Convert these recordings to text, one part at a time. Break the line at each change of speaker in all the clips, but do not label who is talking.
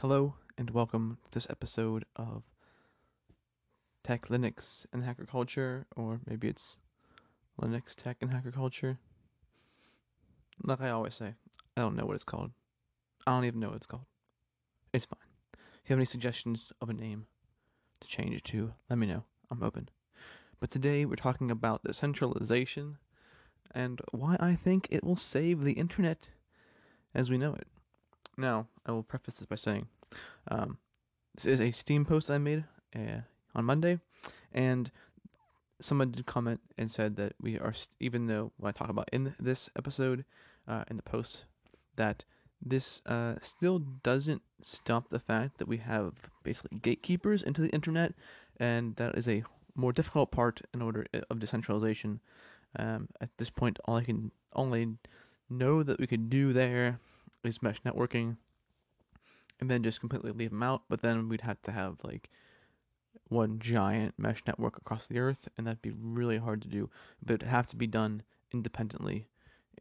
Hello and welcome to this episode of Tech Linux and Hacker Culture, or maybe it's Linux Tech and Hacker Culture. Like I always say, I don't know what it's called. I don't even know what it's called. It's fine. If you have any suggestions of a name to change it to, let me know. I'm open. But today we're talking about decentralization and why I think it will save the internet as we know it. Now, I will preface this by saying um, this is a Steem post I made uh, on Monday, and someone did comment and said that we are, st- even though what I talk about in this episode, uh, in the post, that this uh, still doesn't stop the fact that we have basically gatekeepers into the internet, and that is a more difficult part in order uh, of decentralization. Um, at this point, all I can only know that we could do there is mesh networking, and then just completely leave them out. But then we'd have to have like one giant mesh network across the earth, and that'd be really hard to do. But it'd have to be done independently,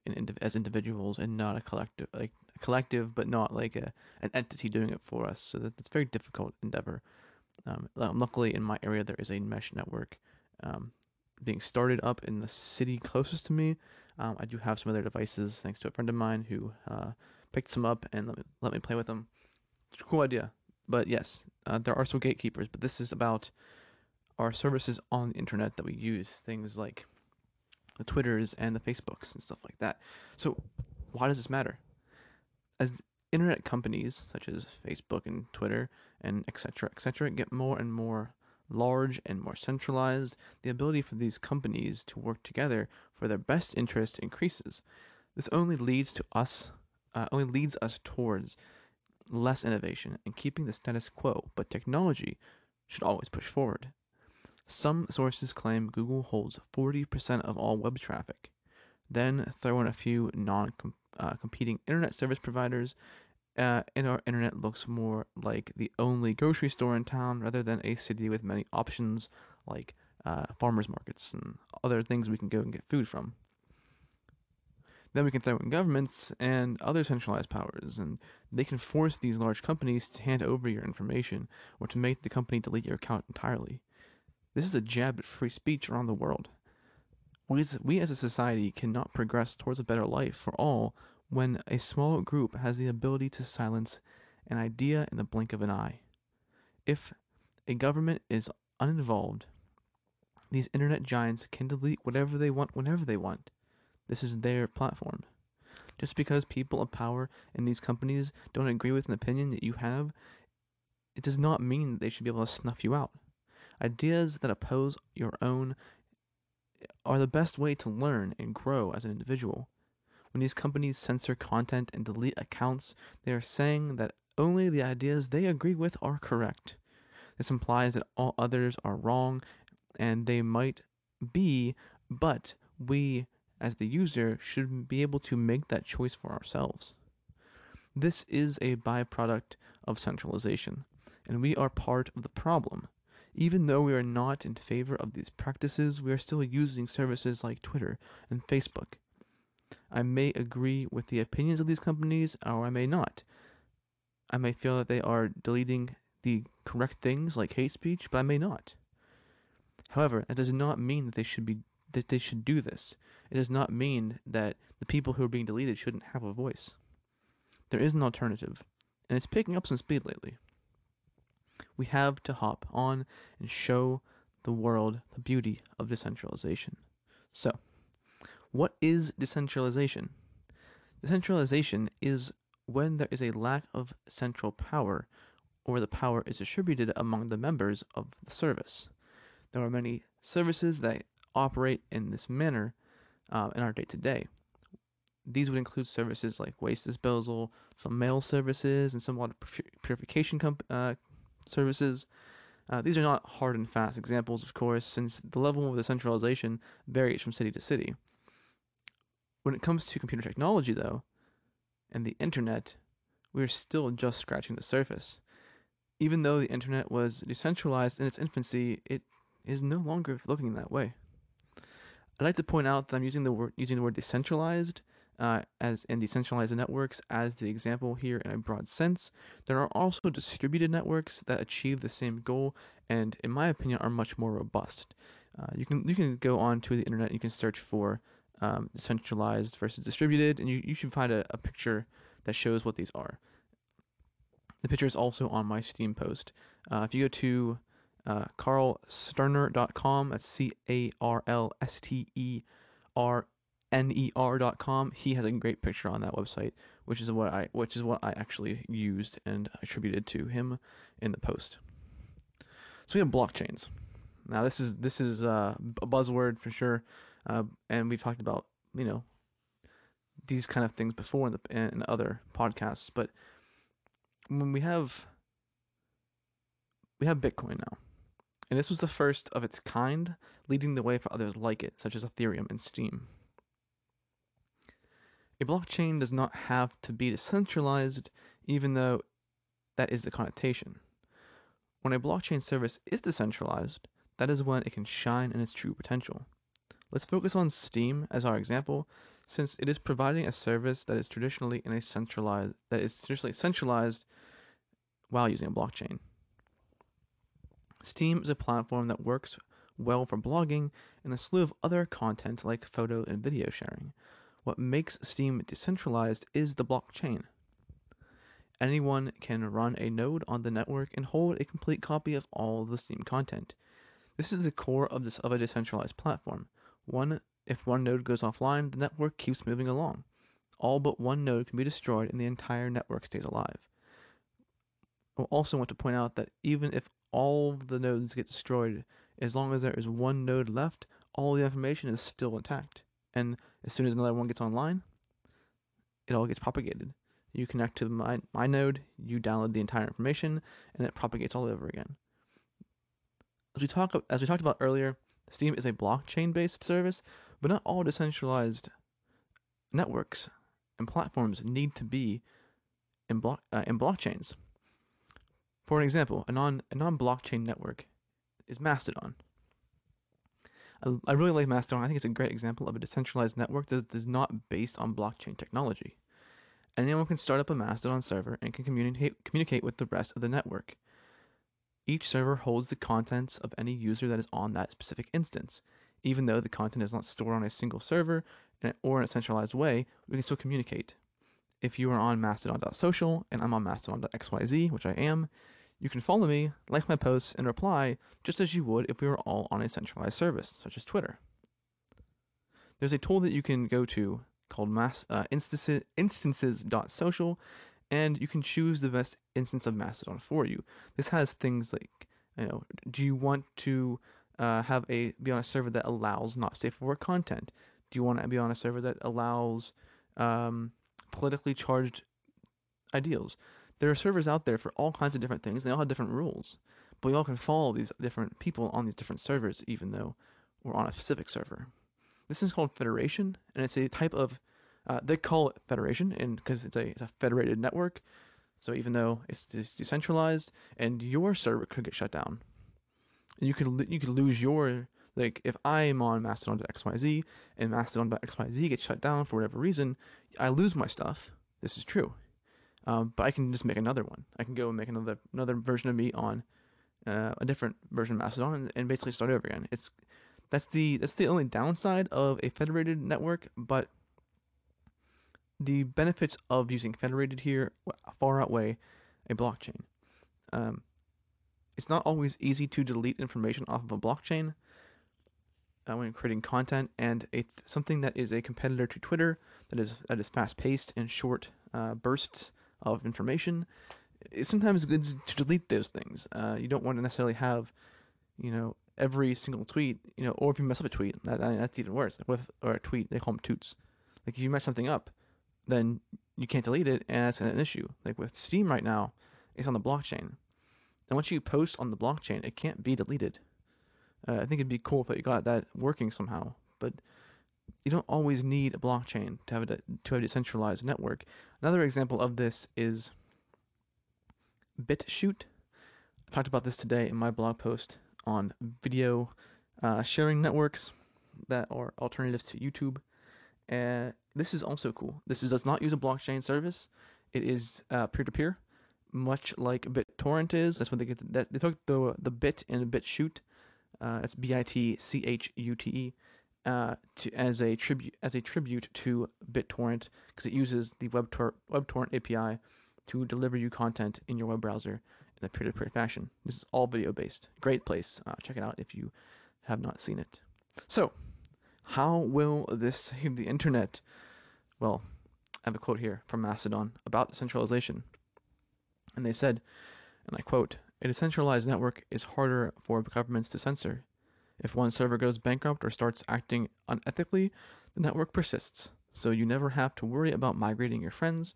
in, in, as individuals, and not a collective, like a collective, but not like a an entity doing it for us. So that, that's a very difficult endeavor. Um, luckily, in my area, there is a mesh network um, being started up in the city closest to me. Um, I do have some other devices, thanks to a friend of mine who uh, picked some up and let me, let me play with them. It's a cool idea. But yes, uh, there are some gatekeepers, but this is about our services on the internet that we use, things like the Twitters and the Facebooks and stuff like that. So, why does this matter? As internet companies such as Facebook and Twitter and etc. etc. get more and more large and more centralized, the ability for these companies to work together for their best interest increases. This only leads to us uh, only leads us towards less innovation and keeping the status quo, but technology should always push forward. Some sources claim Google holds 40% of all web traffic. Then throw in a few non uh, competing internet service providers, uh, and our internet looks more like the only grocery store in town rather than a city with many options like uh, farmers markets and other things we can go and get food from. Then we can throw in governments and other centralized powers, and they can force these large companies to hand over your information or to make the company delete your account entirely. This is a jab at free speech around the world. We as, we as a society cannot progress towards a better life for all when a small group has the ability to silence an idea in the blink of an eye. If a government is uninvolved, these internet giants can delete whatever they want whenever they want. This is their platform. Just because people of power in these companies don't agree with an opinion that you have, it does not mean that they should be able to snuff you out. Ideas that oppose your own are the best way to learn and grow as an individual. When these companies censor content and delete accounts, they are saying that only the ideas they agree with are correct. This implies that all others are wrong, and they might be, but we as the user should be able to make that choice for ourselves. This is a byproduct of centralization, and we are part of the problem. Even though we are not in favor of these practices, we are still using services like Twitter and Facebook. I may agree with the opinions of these companies, or I may not. I may feel that they are deleting the correct things like hate speech, but I may not. However, that does not mean that they should be that they should do this. It does not mean that the people who are being deleted shouldn't have a voice. There is an alternative, and it's picking up some speed lately. We have to hop on and show the world the beauty of decentralization. So, what is decentralization? Decentralization is when there is a lack of central power or the power is distributed among the members of the service. There are many services that operate in this manner uh, in our day to day. These would include services like waste disposal, some mail services, and some water purification comp- uh, services. Uh, these are not hard and fast examples, of course, since the level of decentralization varies from city to city. When it comes to computer technology, though, and the internet, we're still just scratching the surface. Even though the internet was decentralized in its infancy, it is no longer looking that way. I'd like to point out that I'm using the word using the word decentralized uh, as in decentralized networks as the example here in a broad sense. There are also distributed networks that achieve the same goal and, in my opinion, are much more robust. Uh, you can you can go on to the internet. You can search for um, decentralized versus distributed, and you, you should find a, a picture that shows what these are. The picture is also on my Steem post. Uh, if you go to uh, carlsterner.com, that's C A R L S T E R N E R.com, he has a great picture on that website, which is what I which is what I actually used and attributed to him in the post. So we have blockchains. Now this is this is uh, a buzzword for sure, uh, and we've talked about you know these kind of things before in the in other podcasts. But when we have we have Bitcoin now, and this was the first of its kind, leading the way for others like it, such as Ethereum and Steem. A blockchain does not have to be decentralized, even though that is the connotation. When a blockchain service is decentralized, that is when it can shine in its true potential. Let's focus on Steem as our example, since it is providing a service that is traditionally in a centralized that is traditionally centralized while using a blockchain. Steem is a platform that works well for blogging and a slew of other content like photo and video sharing. What makes Steem decentralized is the blockchain. Anyone can run a node on the network and hold a complete copy of all the Steem content. This is the core of this of a decentralized platform. One if one node goes offline, the network keeps moving along. All but one node can be destroyed and the entire network stays alive. I also want to point out that even if all the nodes get destroyed, as long as there is one node left, all the information is still intact. And as soon as another one gets online, it all gets propagated. You connect to my, my node, you download the entire information, and it propagates all over again. As we talk as we talked about earlier, Steem is a blockchain-based service, but not all decentralized networks and platforms need to be in block uh, in blockchains. For an example, a non a non-blockchain network is Mastodon. I, I really like Mastodon. I think it's a great example of a decentralized network that is not based on blockchain technology. Anyone can start up a Mastodon server and can communicate communicate with the rest of the network. Each server holds the contents of any user that is on that specific instance. Even though the content is not stored on a single server or in a centralized way, we can still communicate. If you are on mastodon.social and I'm on mastodon.xyz, which I am, you can follow me, like my posts, and reply just as you would if we were all on a centralized service, such as Twitter. There's a tool that you can go to called mass, uh, instances, instances.social and you can choose the best instance of Mastodon for you. This has things like, you know, do you want to uh, have a be on a server that allows not safe for work content? Do you want to be on a server that allows um, politically charged ideals? There are servers out there for all kinds of different things. They all have different rules, but we all can follow these different people on these different servers, even though we're on a specific server. This is called federation, and it's a type of uh, they call it federation, and because it's a, it's a federated network, so even though it's, it's decentralized, and your server could get shut down, you could you could lose your like if I'm on Mastodon.xyz and Mastodon.xyz gets shut down for whatever reason, I lose my stuff. This is true, um, but I can just make another one. I can go and make another another version of me on uh, a different version of Mastodon and, and basically start over again. It's that's the that's the only downside of a federated network, but the benefits of using federated here far outweigh a blockchain. Um, it's not always easy to delete information off of a blockchain uh, when creating content, and a th- something that is a competitor to Twitter that is that is fast paced and short uh, bursts of information. It's sometimes good to delete those things. Uh, you don't want to necessarily have, you know, every single tweet, you know, or if you mess up a tweet, that, that's even worse. With or a tweet, they call them toots. Like if you mess something up, then you can't delete it, and that's an issue. Like with Steem right now, it's on the blockchain, and once you post on the blockchain, it can't be deleted. Uh, I think it'd be cool if you got that working somehow, but you don't always need a blockchain to have a to have a decentralized network. Another example of this is BitChute. I talked about this today in my blog post on video uh, sharing networks that are alternatives to YouTube Uh, this is also cool. This is, does not use a blockchain service. It is uh, peer-to-peer, much like BitTorrent is. That's what they get. The, that, they took the the bit in BitChute. Uh, that's B-I-T-C-H-U-T-E. Uh, to as a tribute as a tribute to BitTorrent because it uses the WebTor- WebTorrent API to deliver you content in your web browser in a peer-to-peer fashion. This is all video based. Great place. Uh, check it out if you have not seen it. So, how will this save the internet? Well, I have a quote here from Mastodon about decentralization. And they said, and I quote, a decentralized network is harder for governments to censor if one server goes bankrupt or starts acting unethically, the network persists, so you never have to worry about migrating your friends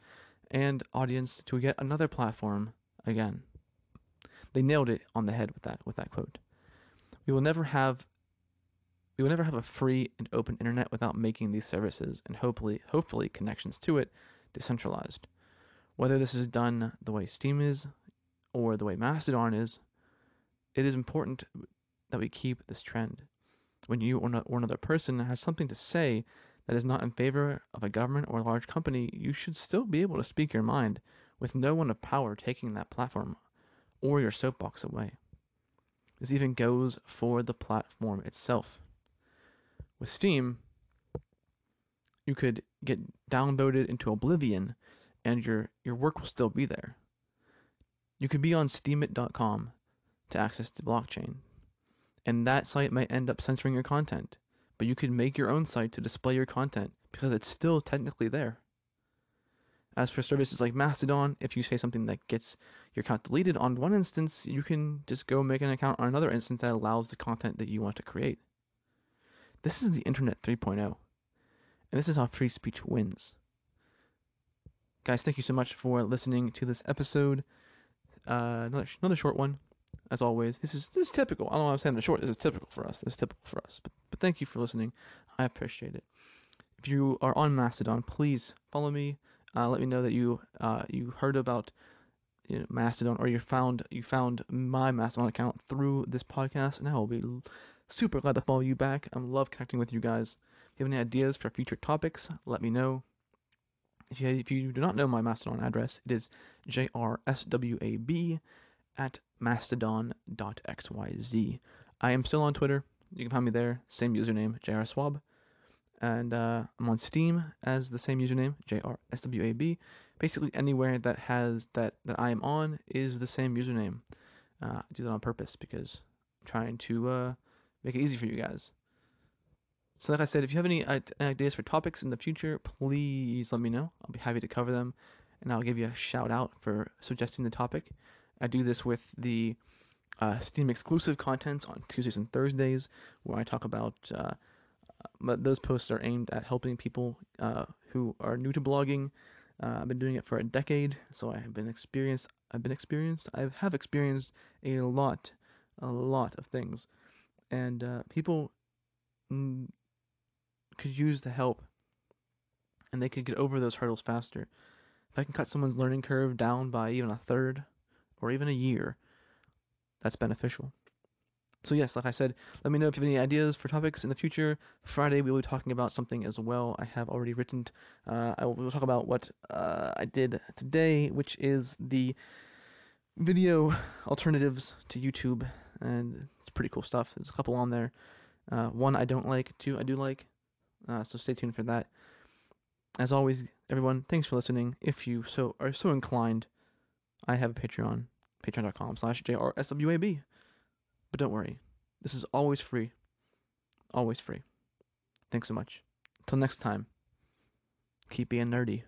and audience to yet another platform again. They nailed it on the head with that with that quote. We will never have we will never have a free and open internet without making these services and hopefully hopefully connections to it decentralized. Whether this is done the way Steem is or the way Mastodon is, it is important that we keep this trend. When you or, or another person has something to say that is not in favor of a government or a large company, you should still be able to speak your mind with no one of power taking that platform or your soapbox away. This even goes for the platform itself. With Steem, you could get downvoted into oblivion and your, your work will still be there. You could be on steemit.com to access the blockchain, and that site might end up censoring your content. But you could make your own site to display your content because it's still technically there. As for services like Mastodon, if you say something that gets your account deleted on one instance, you can just go make an account on another instance that allows the content that you want to create. This is the Internet 3.0, and this is how free speech wins. Guys, thank you so much for listening to this episode. Uh, another another short one as always. This is this is typical. I don't know why I'm saying the short. This is typical for us. This is typical for us. But but thank you for listening. I appreciate it. If you are on Mastodon, please follow me. Uh, let me know that you uh, you heard about you know, Mastodon or you found you found my Mastodon account through this podcast, and I will be super glad to follow you back. I love connecting with you guys. If you have any ideas for future topics, let me know. If you if you do not know my Mastodon address, it is jrswab at mastodon.xyz. I am still on Twitter. You can find me there, same username, jrswab. And uh, I'm on Steem as the same username, jrswab. Basically, anywhere that has that that I am on is the same username. Uh, I do that on purpose because I'm trying to uh, make it easy for you guys. So, like I said, if you have any ideas for topics in the future, please let me know. I'll be happy to cover them, and I'll give you a shout out for suggesting the topic. I do this with the uh, Steem exclusive contents on Tuesdays and Thursdays, where I talk about. Uh, but those posts are aimed at helping people uh, who are new to blogging. Uh, I've been doing it for a decade, so I have been experienced. I've been experienced. I have experienced a lot, a lot of things, and uh, people mm, could use the help, and they could get over those hurdles faster. If I can cut someone's learning curve down by even a third, or even a year, that's beneficial. So, yes, like I said, let me know if you have any ideas for topics in the future. Friday, we will be talking about something as well. I have already written, uh, I will talk about what uh, I did today, which is the video alternatives to YouTube. And it's pretty cool stuff. There's a couple on there. Uh, one I don't like, two I do like. Uh, so, stay tuned for that. As always, everyone, thanks for listening. If you so are so inclined, I have a Patreon, patreon.com slash JRSWAB. But don't worry, this is always free. Always free. Thanks so much. Until next time, keep being nerdy.